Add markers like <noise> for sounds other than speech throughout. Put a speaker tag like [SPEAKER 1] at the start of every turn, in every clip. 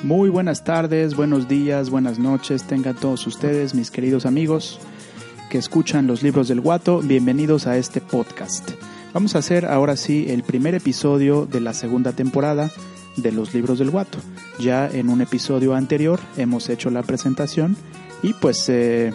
[SPEAKER 1] Muy buenas tardes, buenos días, buenas noches, tengan todos ustedes, mis queridos amigos que escuchan los libros del guato, bienvenidos a este podcast. Vamos a hacer ahora sí el primer episodio de la segunda temporada de los libros del guato. Ya en un episodio anterior hemos hecho la presentación y pues eh,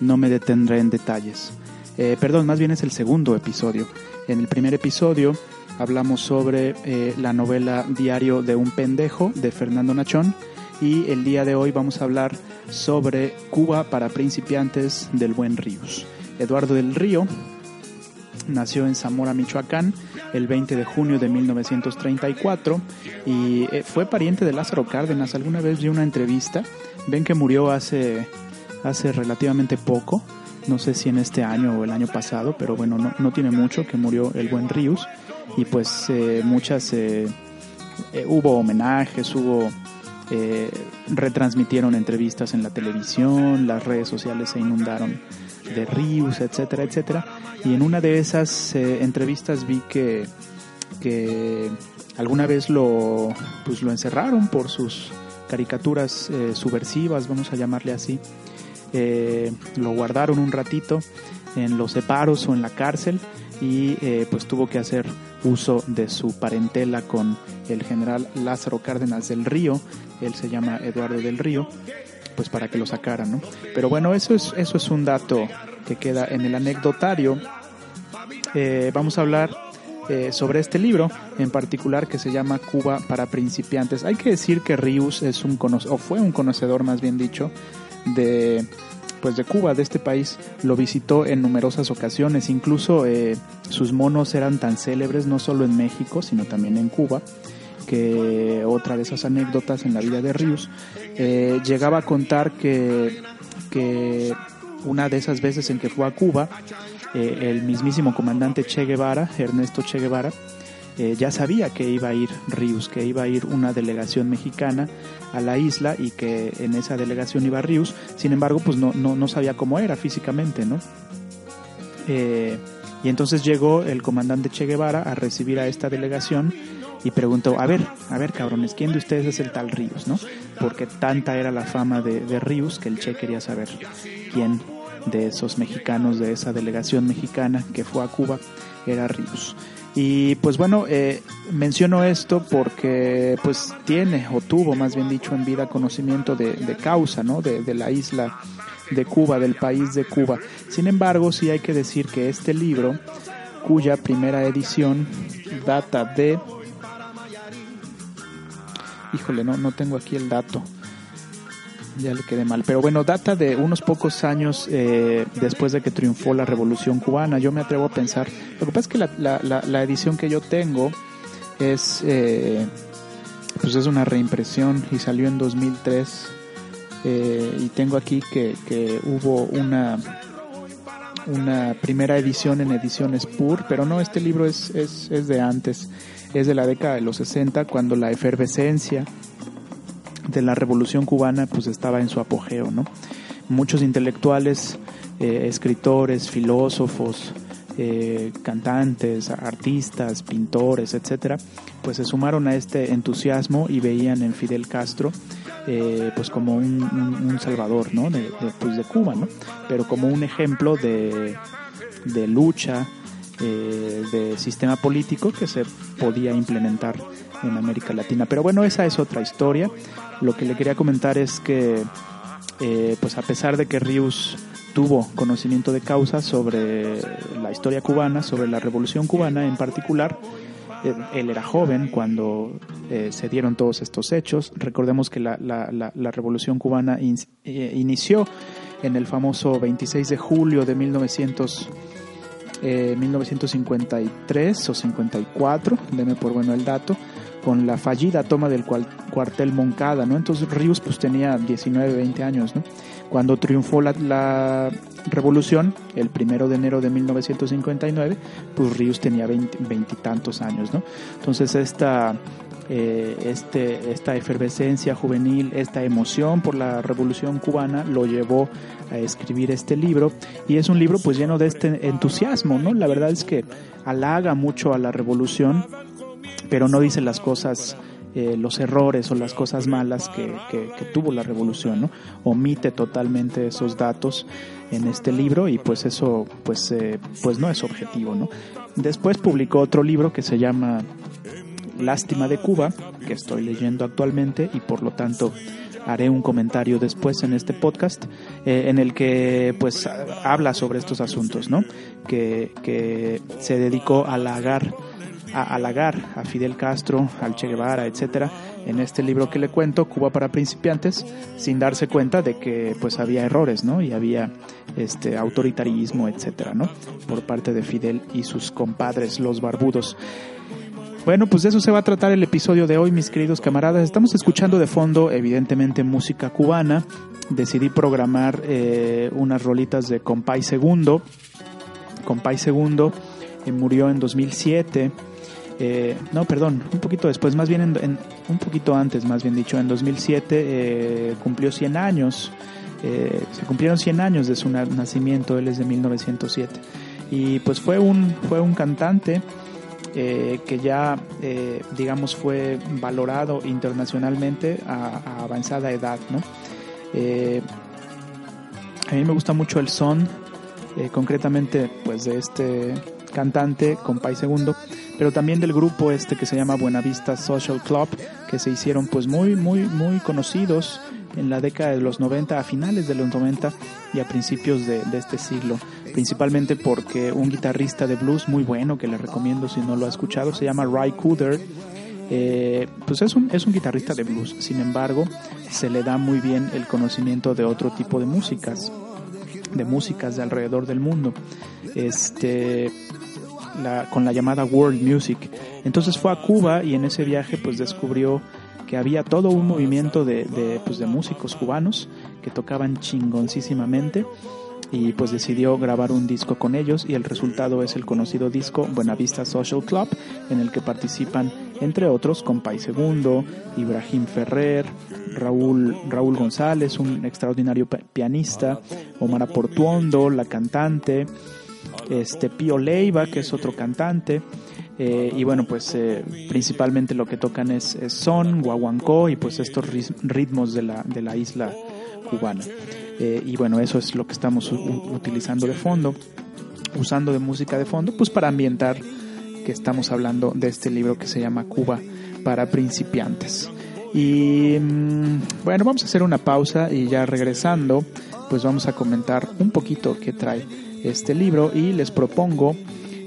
[SPEAKER 1] no me detendré en detalles. Eh, perdón, más bien es el segundo episodio. En el primer episodio hablamos sobre eh, la novela Diario de un pendejo de Fernando Nachón y el día de hoy vamos a hablar sobre Cuba para principiantes del buen Ríos. Eduardo del Río nació en Zamora, Michoacán, el 20 de junio de 1934 y eh, fue pariente de Lázaro Cárdenas. Alguna vez vi una entrevista, ven que murió hace, hace relativamente poco, no sé si en este año o el año pasado, pero bueno, no, no tiene mucho que murió el buen Ríos y pues eh, muchas eh, eh, hubo homenajes, hubo retransmitieron entrevistas en la televisión, las redes sociales se inundaron de Rius, etcétera, etcétera. Y en una de esas entrevistas vi que, que alguna vez lo, pues lo encerraron por sus caricaturas subversivas, vamos a llamarle así. lo guardaron un ratito en los separos o en la cárcel y pues tuvo que hacer uso de su parentela con el general Lázaro Cárdenas del Río, él se llama Eduardo del Río, pues para que lo sacaran, ¿no? Pero bueno, eso es, eso es un dato que queda en el anecdotario. Eh, vamos a hablar eh, sobre este libro en particular que se llama Cuba para principiantes. Hay que decir que Ríos es un o fue un conocedor más bien dicho de pues de Cuba, de este país, lo visitó en numerosas ocasiones. Incluso eh, sus monos eran tan célebres no solo en México, sino también en Cuba, que otra de esas anécdotas en la vida de Ríos, eh, llegaba a contar que, que una de esas veces en que fue a Cuba, eh, el mismísimo comandante Che Guevara, Ernesto Che Guevara, eh, ya sabía que iba a ir Rius, que iba a ir una delegación mexicana a la isla y que en esa delegación iba Rius, sin embargo, pues no, no, no sabía cómo era físicamente, ¿no? Eh, y entonces llegó el comandante Che Guevara a recibir a esta delegación y preguntó, a ver, a ver cabrones, ¿quién de ustedes es el tal Ríos, no? Porque tanta era la fama de, de Ríos que el Che quería saber quién de esos mexicanos, de esa delegación mexicana que fue a Cuba, era Ríos. Y pues bueno, eh, menciono esto porque pues tiene o tuvo más bien dicho en vida conocimiento de, causa, ¿no? De, de, la isla de Cuba, del país de Cuba. Sin embargo, sí hay que decir que este libro, cuya primera edición data de... Híjole, no, no tengo aquí el dato ya le quedé mal. Pero bueno, data de unos pocos años eh, después de que triunfó la Revolución Cubana. Yo me atrevo a pensar. Lo que pasa es que la, la, la, edición que yo tengo es, eh, pues es una reimpresión y salió en 2003. Eh, y tengo aquí que, que hubo una una primera edición en ediciones PUR, pero no, este libro es, es, es de antes, es de la década de los 60, cuando la efervescencia de la Revolución Cubana pues estaba en su apogeo, ¿no? Muchos intelectuales, eh, escritores, filósofos, eh, cantantes, artistas, pintores, etcétera, pues se sumaron a este entusiasmo y veían en Fidel Castro eh, pues como un, salvador, ¿no? De, pues de Cuba, ¿no? Pero como un ejemplo de, de lucha, de sistema político que se podía implementar en América Latina. Pero bueno, esa es otra historia. Lo que le quería comentar es que, eh, pues a pesar de que Rius tuvo conocimiento de causa sobre la historia cubana, sobre la revolución cubana en particular, eh, él era joven cuando eh, se dieron todos estos hechos. Recordemos que la, la, la, revolución cubana inició en el famoso 26 de julio de 1900. 1953 o 54, deme por bueno el dato, con la fallida toma del cuartel Moncada, ¿no? Entonces Ríos pues tenía 19, 20 años, ¿no? Cuando triunfó la, revolución, el primero de enero de 1959, pues Ríos tenía veintitantos años, ¿no? Entonces esta, eh, este, esta efervescencia juvenil, esta emoción por la revolución cubana lo llevó a escribir este libro y es un libro pues lleno de este entusiasmo, ¿no? La verdad es que halaga mucho a la revolución pero no dice las cosas eh, los errores o las cosas malas que, tuvo la revolución, ¿no? Omite totalmente esos datos en este libro y pues eso pues, eh, pues no es objetivo, ¿no? Después publicó otro libro que se llama Lástima de Cuba, que estoy leyendo actualmente y por lo tanto haré un comentario después en este podcast eh, en el que pues habla sobre estos asuntos, ¿no? Que, que se dedicó a halagar a halagar a Fidel Castro, al Che Guevara, etcétera, en este libro que le cuento, Cuba para principiantes, sin darse cuenta de que pues había errores, ¿no? Y había este autoritarismo, etcétera, ¿no? Por parte de Fidel y sus compadres, los barbudos. Bueno, pues de eso se va a tratar el episodio de hoy, mis queridos camaradas. Estamos escuchando de fondo, evidentemente, música cubana. Decidí programar eh, unas rolitas de Compay Segundo. Compay Segundo eh, murió en 2007. Eh, no, perdón, un poquito después, más bien en, un poquito antes, más bien dicho, en 2007 cumplió 100 años. se cumplieron 100 años de su nacimiento, él es de 1907. Y pues fue un, fue un cantante eh, que ya, eh, digamos, fue valorado internacionalmente a, avanzada edad, ¿no? Eh, a mí me gusta mucho el son, concretamente, pues, de este cantante, Compay Segundo, pero también del grupo este que se llama Buenavista Social Club, que se hicieron, pues, muy, muy, muy conocidos en la década de los 90, a finales de los 90 y a principios de, de este siglo. Principalmente porque un guitarrista de blues muy bueno que le recomiendo si no lo ha escuchado se llama Ry Cooder. Eh, pues es un, es un guitarrista de blues, sin embargo se le da muy bien el conocimiento de otro tipo de músicas, de músicas de alrededor del mundo, este, la, con la llamada world music. Entonces fue a Cuba y en ese viaje pues descubrió que había todo un movimiento de, de, pues, de músicos cubanos que tocaban chingoncísimamente y pues decidió grabar un disco con ellos y el resultado es el conocido disco Buenavista Social Club en el que participan entre otros Compay Segundo, Ibrahim Ferrer, Raúl, Raúl González, un extraordinario pianista, Omar Portuondo, la cantante, este Pío Leiva, que es otro cantante, eh, y bueno, pues eh, principalmente lo que tocan es, son, guaguancó y pues estos ritmos de la, de la isla cubana. Eh, y bueno, eso es lo que estamos utilizando de fondo, usando de música de fondo, pues para ambientar que estamos hablando de este libro que se llama Cuba para principiantes. Y mm, bueno, vamos a hacer una pausa y ya regresando, pues vamos a comentar un poquito qué trae este libro y les propongo,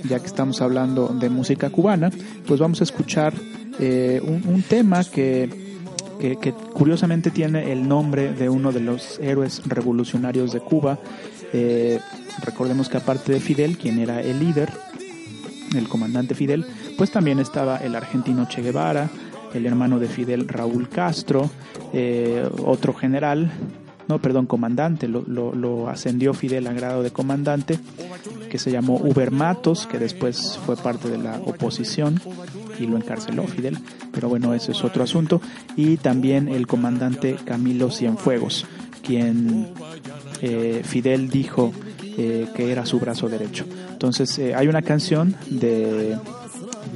[SPEAKER 1] ya que estamos hablando de música cubana, pues vamos a escuchar eh, un tema que que, curiosamente tiene el nombre de uno de los héroes revolucionarios de Cuba. Eh, recordemos que aparte de Fidel, quien era el líder, el comandante Fidel, pues también estaba el argentino Che Guevara, el hermano de Fidel Raúl Castro, eh, otro general, no, perdón, comandante, lo, lo, ascendió Fidel a grado de comandante, que se llamó Uber Matos, que después fue parte de la oposición y lo encarceló Fidel, pero bueno, ese es otro asunto. Y también el comandante Camilo Cienfuegos, quien eh, Fidel dijo eh, que era su brazo derecho. Entonces eh, hay una canción de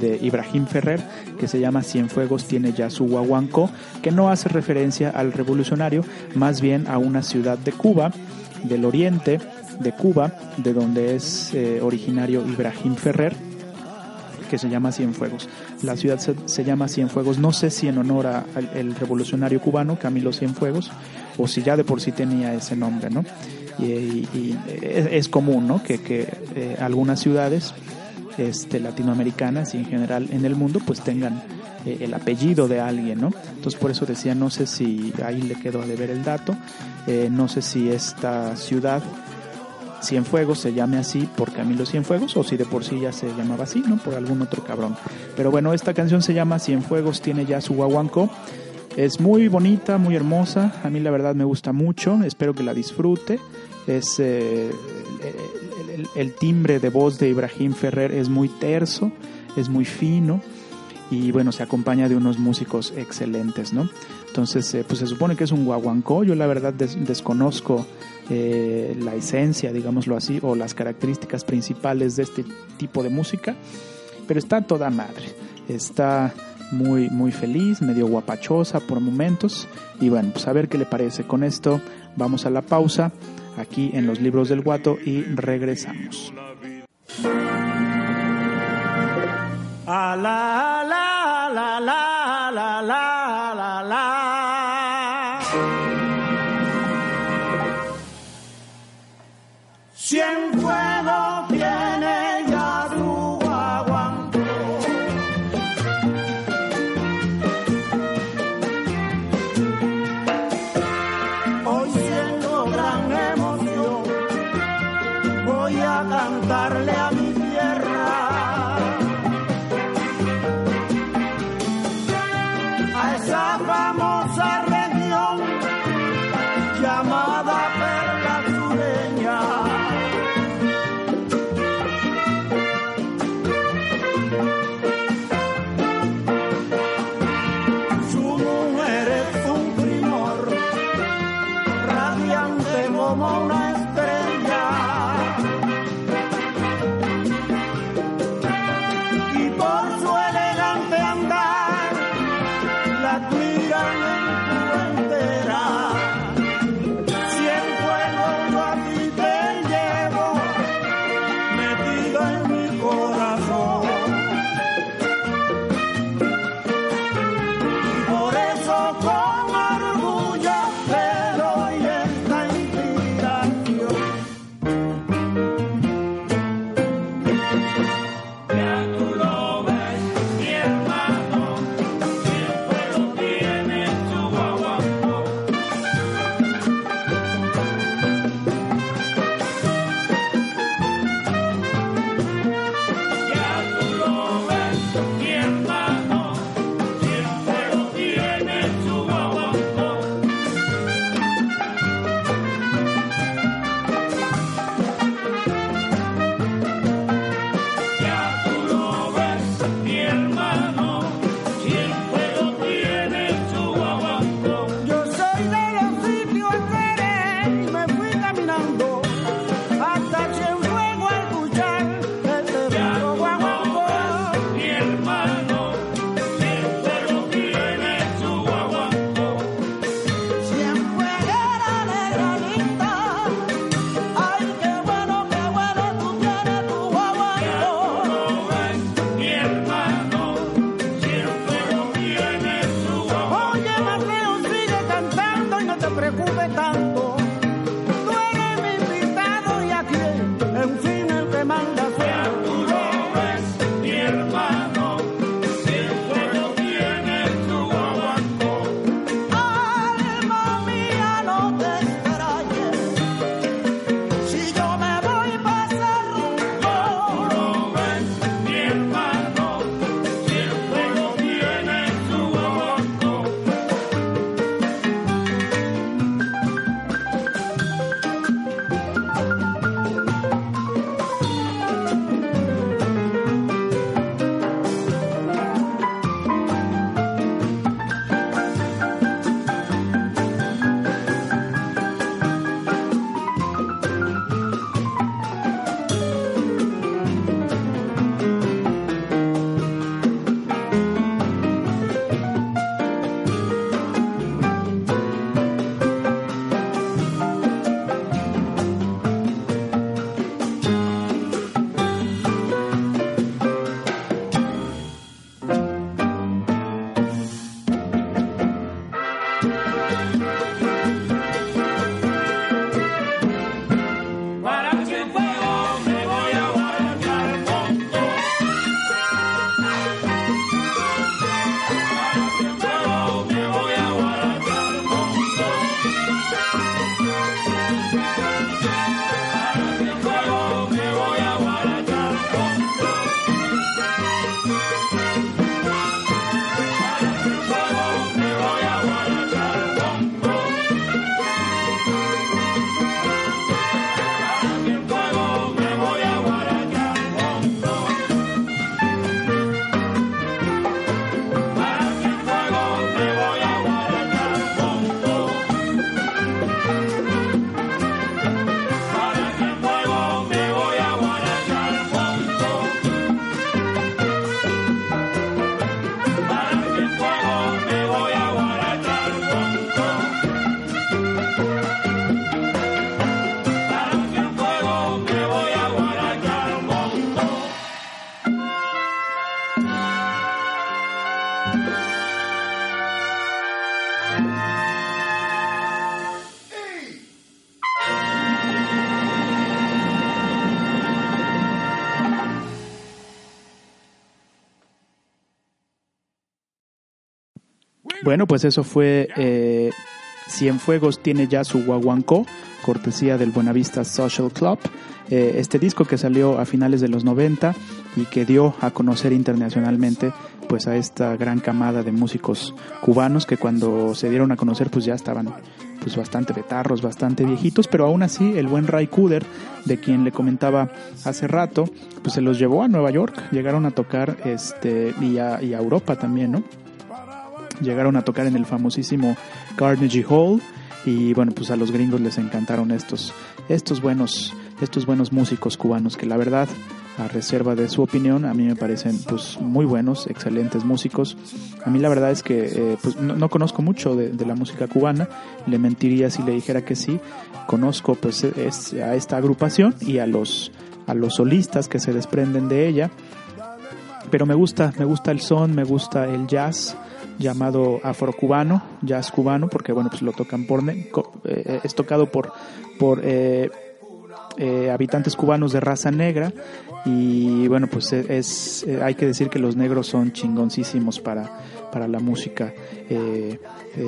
[SPEAKER 1] de Ibrahim Ferrer que se llama Cienfuegos tiene ya su guaguancó, que no hace referencia al revolucionario, más bien a una ciudad de Cuba, del oriente de Cuba, de donde es eh, originario Ibrahim Ferrer, que se llama Cienfuegos. La ciudad se, llama Cienfuegos, no sé si en honor al revolucionario cubano Camilo Cienfuegos, o si ya de por sí tenía ese nombre, ¿no? Y, es, común, ¿no? Que, que eh, algunas ciudades este, latinoamericanas y en general en el mundo pues tengan eh, el apellido de alguien, ¿no? Entonces por eso decía, no sé si ahí le quedó a deber el dato, eh, no sé si esta ciudad Cienfuegos se llame así por Camilo Cienfuegos o si de por sí ya se llamaba así, ¿no? Por algún otro cabrón. Pero bueno, esta canción se llama Cienfuegos tiene ya su guaguanco. Es muy bonita, muy hermosa. A mí la verdad me gusta mucho. Espero que la disfrute. Es eh, el, timbre de voz de Ibrahim Ferrer es muy terso, es muy fino y bueno, se acompaña de unos músicos excelentes, ¿no? Entonces, eh, pues se supone que es un guaguancó, yo la verdad des desconozco eh, la esencia, digámoslo así, o las características principales de este tipo de música, pero está toda madre, está muy, muy feliz, medio guapachosa por momentos. Y bueno, pues a ver qué le parece. Con esto vamos a la pausa aquí en los libros del guato y regresamos.
[SPEAKER 2] la, la, la. Bueno,
[SPEAKER 1] pues eso fue eh, Cienfuegos tiene ya su guaguancó, cortesía del Buenavista Social Club. Eh, este disco que salió a finales de los 90 y que dio a conocer internacionalmente pues a esta gran camada de músicos cubanos que cuando se dieron a conocer pues ya estaban pues bastante betarros, bastante viejitos, pero aún así el buen Ray Kuder, de quien le comentaba hace rato, pues se los llevó a Nueva York, llegaron a tocar este y a Europa también, ¿no? Llegaron a tocar en el famosísimo Carnegie Hall y bueno, pues a los gringos les encantaron estos estos buenos estos buenos músicos cubanos que la verdad a reserva de su opinión, a mí me parecen pues muy buenos, excelentes músicos. A mí la verdad es que eh, pues no, no, conozco mucho de, la música cubana, le mentiría si le dijera que sí. Conozco pues es, a esta agrupación y a los a los solistas que se desprenden de ella. Pero me gusta, me gusta el son, me gusta el jazz llamado afrocubano, jazz cubano, porque bueno, pues lo tocan por eh, es tocado por por eh, eh, habitantes cubanos de raza negra. Y bueno pues es, hay que decir que los negros son chingoncísimos para para la música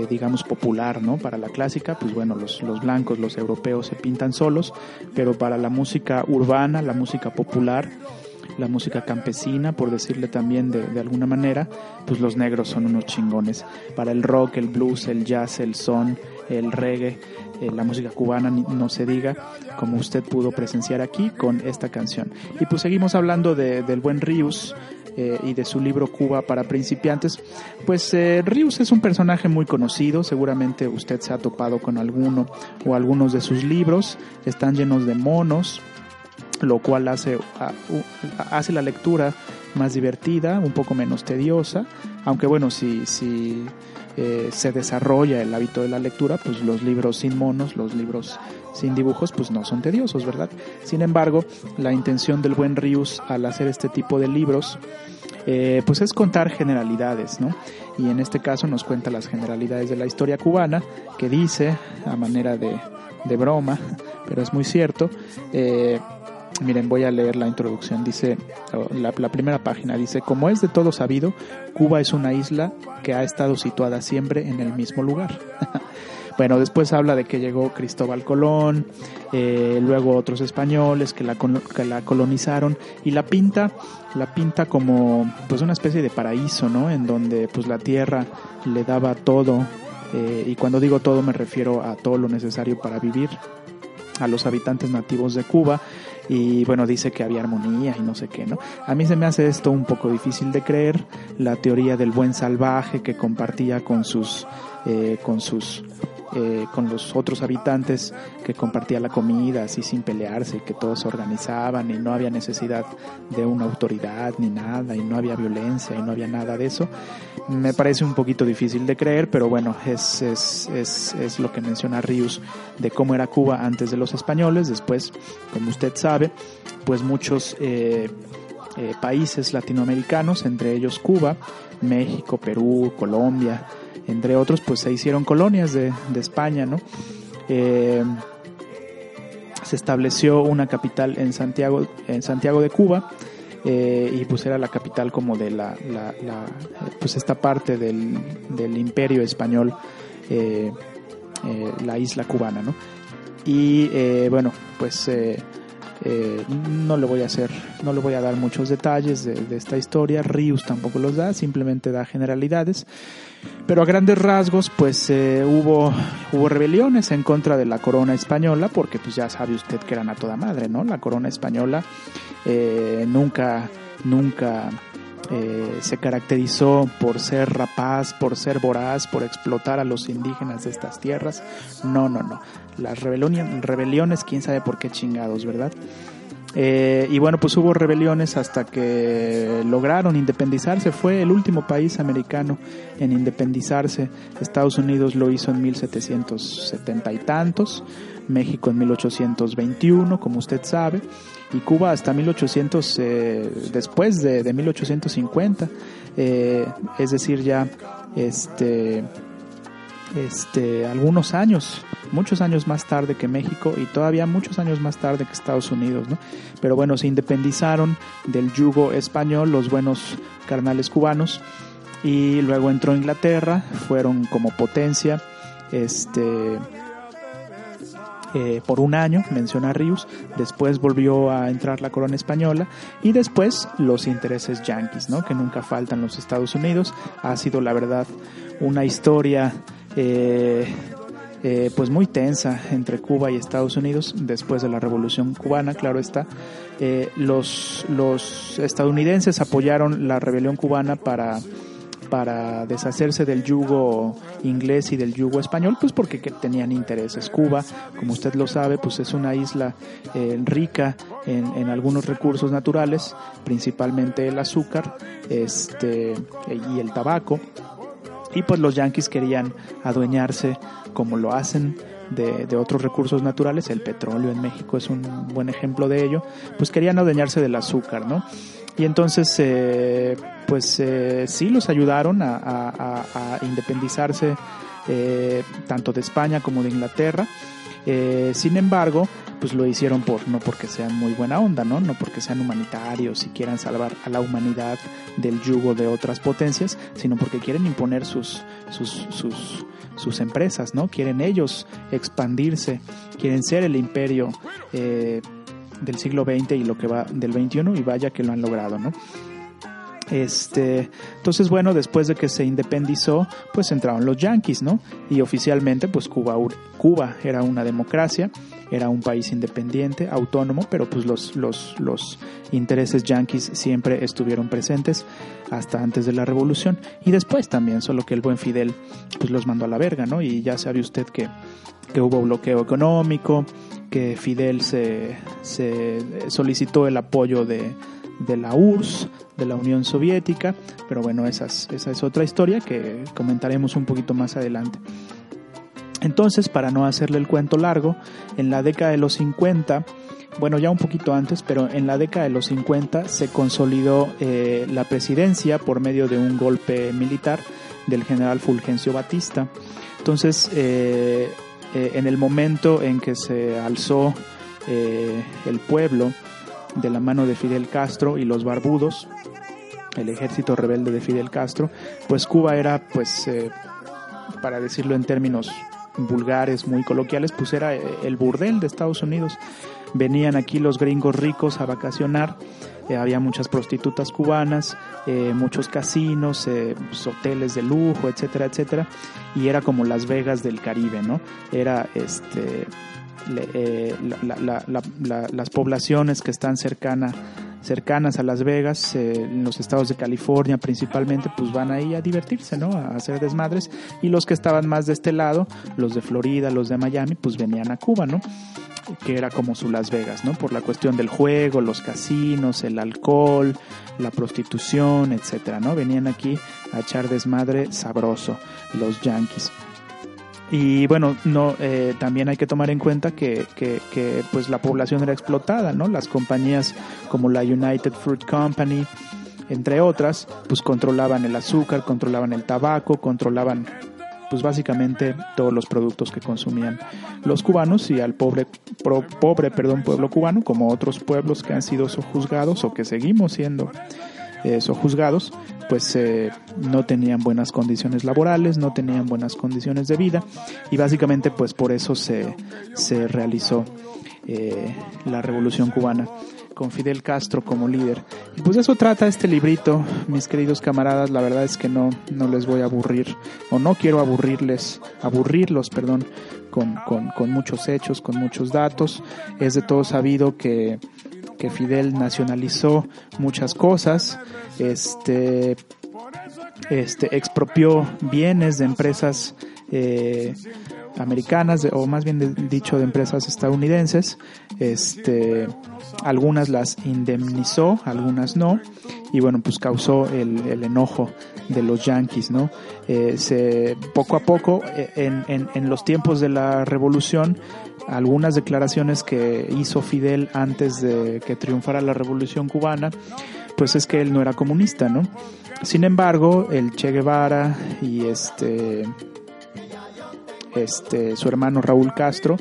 [SPEAKER 1] digamos popular no para la clásica pues bueno los, los blancos los europeos se pintan solos pero para la música urbana la música popular la música campesina, por decirle también de, de, alguna manera, pues los negros son unos chingones. Para el rock, el blues, el jazz, el son, el reggae, eh, la música cubana no se diga, como usted pudo presenciar aquí con esta canción. Y pues seguimos hablando de, del buen Rius. Eh, y de su libro Cuba para principiantes, pues eh, Rius es un personaje muy conocido, seguramente usted se ha topado con alguno o algunos de sus libros, están llenos de monos, lo cual hace, hace la lectura más divertida, un poco menos tediosa, aunque bueno, si, si eh, se desarrolla el hábito de la lectura, pues los libros sin monos, los libros sin dibujos, pues no son tediosos, ¿verdad? Sin embargo, la intención del buen Rius al hacer este tipo de libros, eh, pues es contar generalidades, ¿no? Y en este caso nos cuenta las generalidades de la historia cubana, que dice, a manera de, de broma, pero es muy cierto, eh, Miren, voy a leer la introducción. Dice, la, la, primera página dice, como es de todo sabido, Cuba es una isla que ha estado situada siempre en el mismo lugar. <laughs> bueno, después habla de que llegó Cristóbal Colón, eh, luego otros españoles que la, que la colonizaron y la pinta, la pinta como pues una especie de paraíso, ¿no? En donde pues la tierra le daba todo, eh, y cuando digo todo me refiero a todo lo necesario para vivir a los habitantes nativos de Cuba y bueno, dice que había armonía y no sé qué, ¿no? A mí se me hace esto un poco difícil de creer, la teoría del buen salvaje que compartía con sus, eh, con sus, eh, con los otros habitantes, que compartía la comida así sin pelearse y que todos organizaban y no había necesidad de una autoridad ni nada y no había violencia y no había nada de eso. Me parece un poquito difícil de creer, pero bueno, es, es, es, es lo que menciona Rius de cómo era Cuba antes de los españoles. Después, como usted sabe, pues muchos eh, eh, países latinoamericanos, entre ellos Cuba, México, Perú, Colombia, entre otros, pues se hicieron colonias de, de España, ¿no? Eh, se estableció una capital en Santiago, en Santiago de Cuba, eh, y pues era la capital como de la, pues esta parte del, del imperio español, eh, la isla cubana, ¿no? Y bueno, pues no le voy a hacer, no le voy a dar muchos detalles de, esta historia, Rius tampoco los da, simplemente da generalidades. Pero a grandes rasgos, pues eh, hubo, hubo rebeliones en contra de la corona española, porque pues ya sabe usted que eran a toda madre, ¿no? La corona española eh, nunca, nunca eh, se caracterizó por ser rapaz, por ser voraz, por explotar a los indígenas de estas tierras. No, no, no. Las rebeliones, quién sabe por qué chingados, ¿verdad? Eh, y bueno, pues hubo rebeliones hasta que lograron independizarse. Fue el último país americano en independizarse. Estados Unidos lo hizo en 1770 y tantos, México en 1821, como usted sabe, y Cuba hasta 1800, eh, después de, de 1850. Eh, es decir, ya este este, algunos años, muchos años más tarde que México y todavía muchos años más tarde que Estados Unidos. Pero bueno, se independizaron del yugo español los buenos carnales cubanos y luego entró Inglaterra, fueron como potencia, este, eh, por un año, menciona Rius, después volvió a entrar la corona española y después los intereses yanquis, ¿no? que nunca faltan los Estados Unidos. Ha sido la verdad una historia eh, eh, pues muy tensa entre Cuba y Estados Unidos después de la Revolución Cubana, claro está. los, los estadounidenses apoyaron la rebelión cubana para para deshacerse del yugo inglés y del yugo español, pues porque tenían intereses. Cuba, como usted lo sabe, pues es una isla eh, rica en, en, algunos recursos naturales, principalmente el azúcar este, y el tabaco. Y pues los yanquis querían adueñarse, como lo hacen de, otros recursos naturales, el petróleo en México es un buen ejemplo de ello, pues querían adueñarse del azúcar, ¿no? Y entonces, eh, pues eh, sí los ayudaron a, independizarse eh, tanto de España como de Inglaterra. Sin embargo, pues lo hicieron por no porque sean muy buena onda, ¿no? No porque sean humanitarios y quieran salvar a la humanidad del yugo de otras potencias, sino porque quieren imponer sus sus sus sus empresas, ¿no? Quieren ellos expandirse, quieren ser el imperio eh, del siglo XX y lo que va del XXI y vaya que lo han logrado, ¿no? Este, entonces bueno, después de que se independizó, pues entraron los yanquis, ¿no? Y oficialmente, pues Cuba, Cuba era una democracia, era un país independiente, autónomo, pero pues los, los, los intereses yanquis siempre estuvieron presentes hasta antes de la revolución y después también, solo que el buen Fidel pues los mandó a la verga, ¿no? Y ya sabe usted que, que hubo bloqueo económico, que Fidel se, se solicitó el apoyo de, de la URSS, de la Unión Soviética, pero bueno, esa es, otra historia que comentaremos un poquito más adelante. Entonces, para no hacerle el cuento largo, en la década de los 50, bueno, ya un poquito antes, pero en la década de los 50 se consolidó eh, la presidencia por medio de un golpe militar del general Fulgencio Batista. Entonces, eh, eh, en el momento en que se alzó el pueblo de la mano de Fidel Castro y los barbudos, el ejército rebelde de Fidel Castro, pues Cuba era, pues, eh, para decirlo en términos vulgares, muy coloquiales, pues era eh, el burdel de Estados Unidos. Venían aquí los gringos ricos a vacacionar, eh, había muchas prostitutas cubanas, muchos casinos, pues, hoteles de lujo, etcétera, etcétera, y era como Las Vegas del Caribe, ¿no? Era este la, las poblaciones que están cercana cercanas a Las Vegas, eh, en los estados de California principalmente, pues van ahí a divertirse, ¿no? A hacer desmadres. Y los que estaban más de este lado, los de Florida, los de Miami, pues venían a Cuba, ¿no? que era como su Las Vegas, ¿no? Por la cuestión del juego, los casinos, el alcohol, la prostitución, etcétera, ¿no? Venían aquí a echar desmadre sabroso los yankees. Y bueno, no, eh, también hay que tomar en cuenta que, que, que, pues la población era explotada, ¿no? Las compañías como la United Fruit Company, entre otras, pues controlaban el azúcar, controlaban el tabaco, controlaban pues básicamente todos los productos que consumían los cubanos y al pobre pro, pobre perdón pueblo cubano como otros pueblos que han sido sojuzgados o que seguimos siendo eh, sojuzgados pues eh, no tenían buenas condiciones laborales no tenían buenas condiciones de vida y básicamente pues por eso se, se realizó eh, la revolución cubana con Fidel Castro como líder. Y pues eso trata este librito, mis queridos camaradas. La verdad es que no, no les voy a aburrir, o no quiero aburrirles, aburrirlos, perdón, con, con, con muchos hechos, con muchos datos. Es de todo sabido que, que Fidel nacionalizó muchas cosas, este, este, expropió bienes de empresas eh, americanas o más bien dicho de empresas estadounidenses. Este algunas las indemnizó algunas no. Y bueno pues causó el, el enojo de los yanquis no eh, se poco a poco eh, en, en, en los tiempos de la revolución algunas declaraciones que hizo Fidel antes de que triunfara la revolución cubana pues es que él no era comunista no sin embargo el Che Guevara y este este, su hermano Raúl Castro,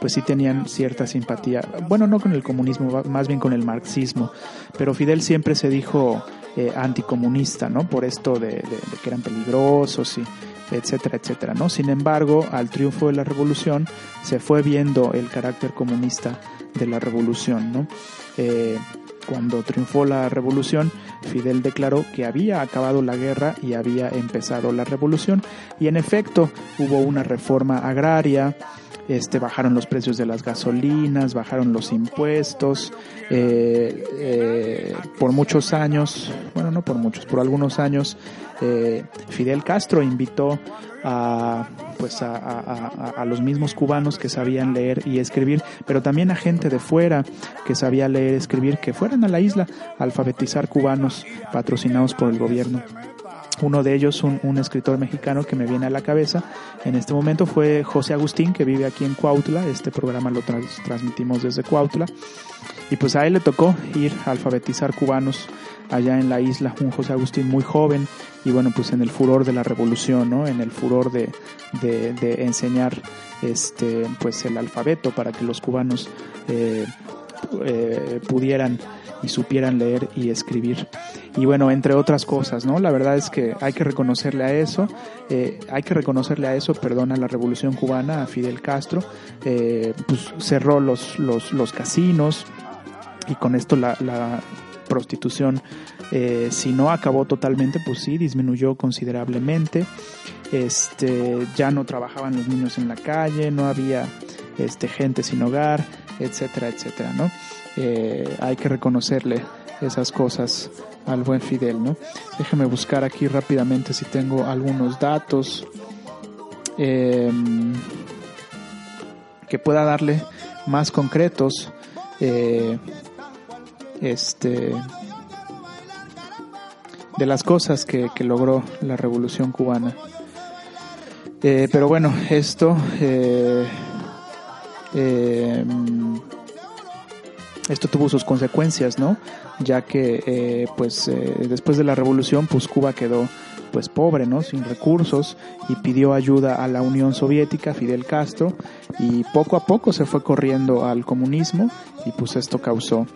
[SPEAKER 1] pues sí tenían cierta simpatía, bueno, no con el comunismo, más bien con el marxismo, pero Fidel siempre se dijo eh, anticomunista, ¿no? Por esto de, de, que eran peligrosos y etcétera, etcétera, ¿no? Sin embargo, al triunfo de la revolución se fue viendo el carácter comunista de la revolución, ¿no? Eh, cuando triunfó la revolución, Fidel declaró que había acabado la guerra y había empezado la revolución. Y en efecto, hubo una reforma agraria, este, bajaron los precios de las gasolinas, bajaron los impuestos. Eh, eh, por muchos años, bueno, no por muchos, por algunos años, eh, Fidel Castro invitó a, pues a, a, los mismos cubanos que sabían leer y escribir, pero también a gente de fuera que sabía leer y escribir, que fueran a la isla a alfabetizar cubanos patrocinados por el gobierno. Uno de ellos, un, escritor mexicano que me viene a la cabeza en este momento fue José Agustín, que vive aquí en Cuautla. Este programa lo transmitimos desde Cuautla. Y pues a él le tocó ir a alfabetizar cubanos allá en la isla, un José Agustín muy joven y bueno, pues en el furor de la revolución, ¿no? En el furor de enseñar este, pues el alfabeto para que los cubanos eh, eh, pudieran y supieran leer y escribir. Y bueno, entre otras cosas, ¿no? La verdad es que hay que reconocerle a eso, eh, hay que reconocerle a eso, perdón, a la revolución cubana, a Fidel Castro, eh, pues cerró los, los, los casinos y con esto la, la prostitución, eh, si no acabó totalmente, pues sí, disminuyó considerablemente. Este, ya no trabajaban los niños en la calle, no había este, gente sin hogar, etcétera, etcétera, ¿no? Eh, hay que reconocerle esas cosas al buen Fidel, ¿no? Déjeme buscar aquí rápidamente si tengo algunos datos eh, que pueda darle más concretos. Eh, este de las cosas que, logró la revolución cubana. Eh, pero bueno, esto eh, eh, esto tuvo sus consecuencias, ¿no? Ya que eh, pues eh, después de la revolución pues Cuba quedó pues pobre, ¿no? Sin recursos y pidió ayuda a la Unión Soviética, Fidel Castro, y poco a poco se fue corriendo al comunismo y pues esto causó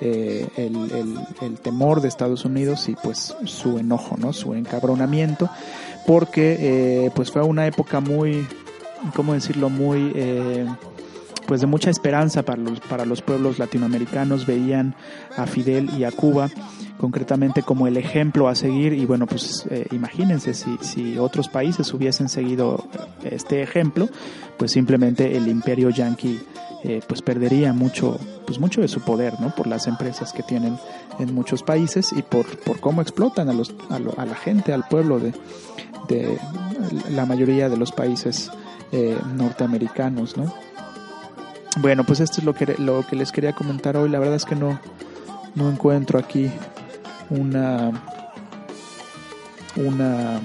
[SPEAKER 1] eh, el, el, temor de Estados Unidos y pues su enojo, ¿no? Su encabronamiento, porque eh, pues fue una época muy, ¿cómo decirlo? Muy... Eh, pues de mucha esperanza para los, para los pueblos latinoamericanos, veían a Fidel y a Cuba concretamente como el ejemplo a seguir. Y bueno pues eh, imagínense si, si otros países hubiesen seguido este ejemplo pues simplemente el imperio yanqui eh, pues perdería mucho pues mucho de su poder no por las empresas que tienen en muchos países y por, por cómo explotan a los a, lo, a la gente al pueblo de, de la mayoría de los países eh, norteamericanos no bueno, pues esto es lo que, lo que les quería comentar hoy. La verdad es que no, no encuentro aquí una, una,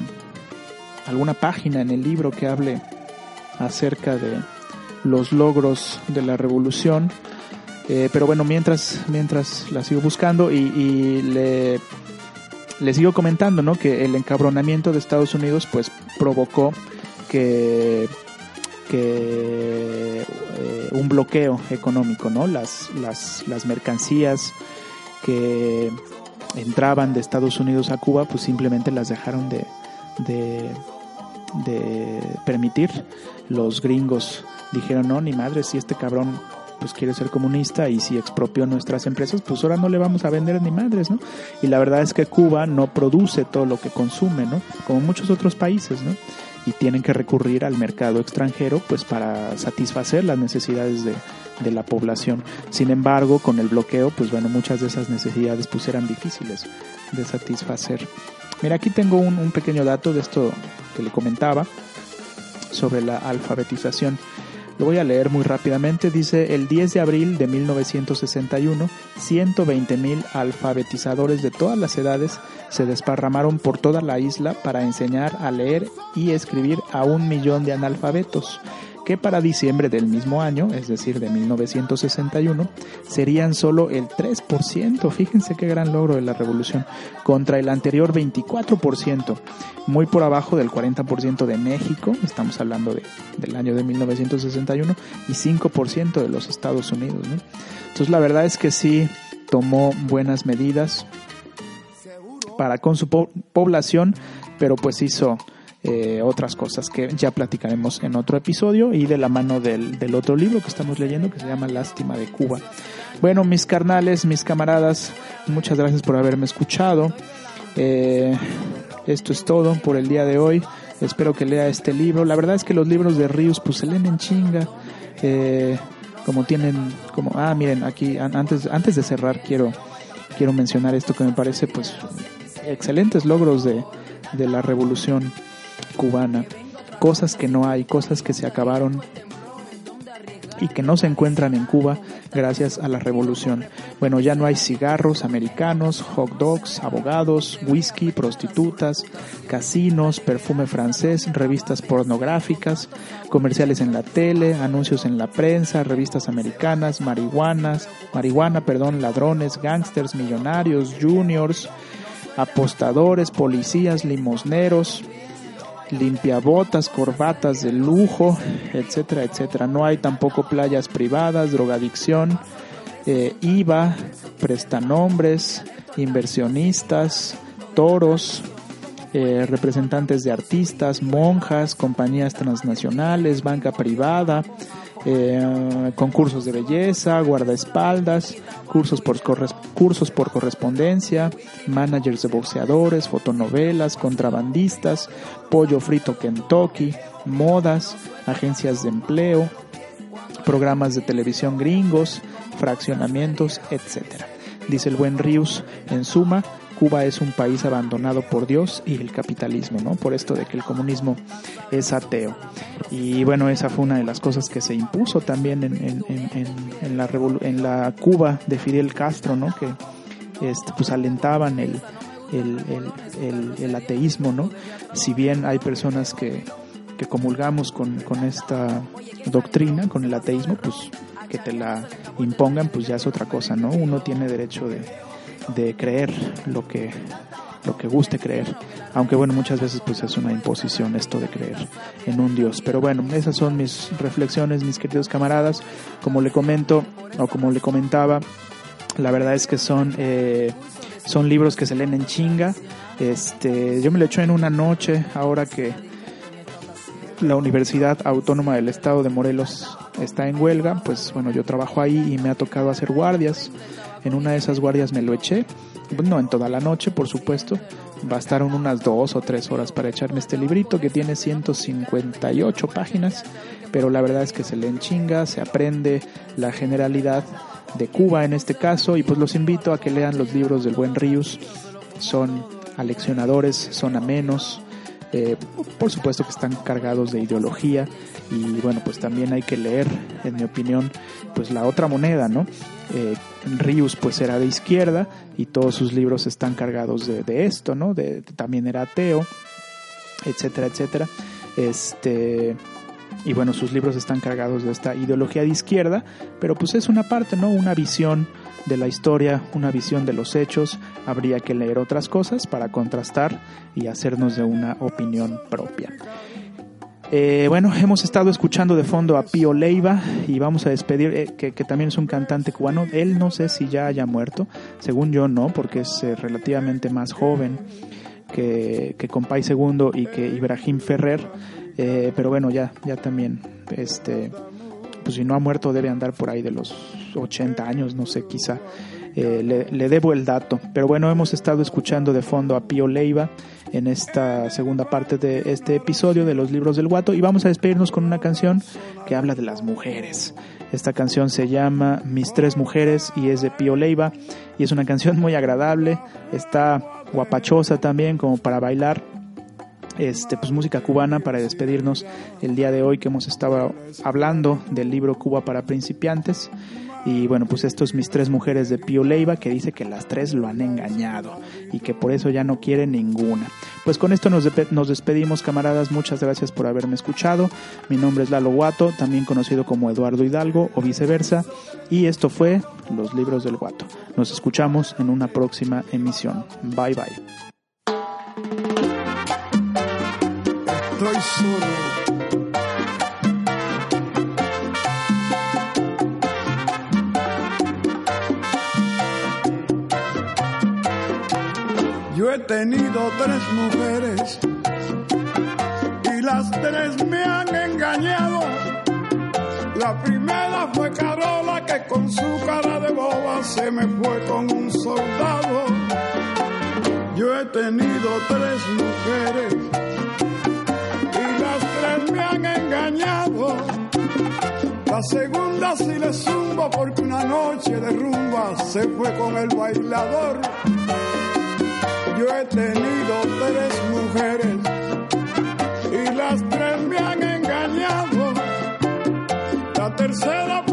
[SPEAKER 1] alguna página en el libro que hable acerca de los logros de la revolución. Eh, pero bueno, mientras, mientras la sigo buscando y, y le, le sigo comentando, ¿no? Que el encabronamiento de Estados Unidos pues provocó que que eh, un bloqueo económico, ¿no? Las, las, mercancías que entraban de Estados Unidos a Cuba, pues simplemente las dejaron de, de, de permitir. Los gringos dijeron, no, ni madre, si este cabrón pues quiere ser comunista y si expropió nuestras empresas, pues ahora no le vamos a vender ni madres, ¿no? Y la verdad es que Cuba no produce todo lo que consume, ¿no? Como muchos otros países, ¿no? Y tienen que recurrir al mercado extranjero pues para satisfacer las necesidades de, de, la población. Sin embargo, con el bloqueo, pues bueno, muchas de esas necesidades pues eran difíciles de satisfacer. Mira, aquí tengo un, un pequeño dato de esto que le comentaba sobre la alfabetización. Lo voy a leer muy rápidamente. Dice, el 10 de abril de 1961, 120 mil alfabetizadores de todas las edades se desparramaron por toda la isla para enseñar a leer y escribir a un millón de analfabetos que para diciembre del mismo año, es decir, de 1961, serían solo el 3%. Fíjense qué gran logro de la revolución, contra el anterior 24%, muy por abajo del 40% de México, estamos hablando de, del año de 1961, y 5% de los Estados Unidos. Entonces la verdad es que sí tomó buenas medidas para con su población, pero pues hizo eh, otras cosas que ya platicaremos en otro episodio y de la mano del, del, otro libro que estamos leyendo que se llama Lástima de Cuba. Bueno, mis carnales, mis camaradas, muchas gracias por haberme escuchado. Eh, esto es todo por el día de hoy. Espero que lea este libro. La verdad es que los libros de Ríos pues se leen en chinga. Eh, como tienen, como, ah, miren, aquí antes, antes de cerrar quiero, quiero mencionar esto que me parece pues excelentes logros de, de la revolución cubana, cosas que no hay, cosas que se acabaron y que no se encuentran en Cuba gracias a la revolución. Bueno, ya no hay cigarros americanos, hot dogs, abogados, whisky, prostitutas, casinos, perfume francés, revistas pornográficas, comerciales en la tele, anuncios en la prensa, revistas americanas, marihuanas, marihuana, perdón, ladrones, gángsters, millonarios, juniors, apostadores, policías, limosneros, limpiabotas, corbatas de lujo, etcétera, etcétera. No hay tampoco playas privadas, drogadicción, eh, IVA, prestanombres, inversionistas, toros, eh, representantes de artistas, monjas, compañías transnacionales, banca privada, eh, concursos de belleza, guardaespaldas, cursos por, cursos por correspondencia, managers de boxeadores, fotonovelas, contrabandistas, pollo frito Kentucky, modas, agencias de empleo, programas de televisión gringos, fraccionamientos, etc. Dice el buen Rius, en suma, Cuba es un país abandonado por Dios y el capitalismo, ¿no? Por esto de que el comunismo es ateo. Y bueno, esa fue una de las cosas que se impuso también en, la, Cuba de Fidel Castro, ¿no? Que este, pues alentaban el, ateísmo, ¿no? Si bien hay personas que, que comulgamos con, con esta doctrina, con el ateísmo, pues que te la impongan, pues ya es otra cosa, ¿no? Uno tiene derecho de, de creer lo que lo que guste creer. Aunque bueno muchas veces pues es una imposición esto de creer en un dios. Pero bueno esas son mis reflexiones mis queridos camaradas. Como le comento o como le comentaba la verdad es que son eh, son libros que se leen en chinga. Este yo me lo echo en una noche ahora que la Universidad Autónoma del Estado de Morelos está en huelga, pues bueno, yo trabajo ahí y me ha tocado hacer guardias en una de esas guardias me lo eché, no en toda la noche, por supuesto. Bastaron unas dos o tres horas para echarme este librito que tiene 158 páginas, pero la verdad es que se lee en chinga, se aprende la generalidad de Cuba en este caso. Y pues los invito a que lean los libros del buen Rius. Son aleccionadores, son amenos, eh, por supuesto que están cargados de ideología. Y bueno pues también hay que leer en mi opinión pues la otra moneda no eh, Rius pues era de izquierda y todos sus libros están cargados de, esto no de, también era ateo etcétera etcétera. Este y bueno sus libros están cargados de esta ideología de izquierda pero pues es una parte no una visión de la historia, una visión de los hechos, habría que leer otras cosas para contrastar y hacernos de una opinión propia. Eh, bueno, hemos estado escuchando de fondo a Pío Leiva y vamos a despedir, eh, que, también es un cantante cubano. Él no sé si ya haya muerto, según yo no, porque es eh, relativamente más joven que, que Compay Segundo y que Ibrahim Ferrer. pero bueno, ya, ya también, este, pues si no ha muerto debe andar por ahí de los 80 años, no sé, quizá. Eh, le, debo el dato. Pero bueno, hemos estado escuchando de fondo a Pío Leiva en esta segunda parte de este episodio de los libros del guato y vamos a despedirnos con una canción que habla de las mujeres. Esta canción se llama Mis tres mujeres y es de Pío Leiva y es una canción muy agradable, está guapachosa también como para bailar este, pues música cubana para despedirnos el día de hoy que hemos estado hablando del libro Cuba para principiantes. Y bueno, pues estos mis tres mujeres de Pío Leiva que dice que las tres lo han engañado y que por eso ya no quiere ninguna. Pues con esto nos, nos despedimos, camaradas. Muchas gracias por haberme escuchado. Mi nombre es Lalo Guato, también conocido como Eduardo Hidalgo o viceversa. Y esto fue Los Libros del Guato. Nos escuchamos en una próxima emisión. Bye bye.
[SPEAKER 3] He tenido tres mujeres y las tres me han engañado. La primera fue Carola que con su cara de boba se me fue con un soldado. Yo he tenido tres mujeres y las tres me han engañado. La segunda sí le zumbo porque una noche de rumba se fue con el bailador. Yo he tenido tres mujeres y las tres me han engañado. La tercera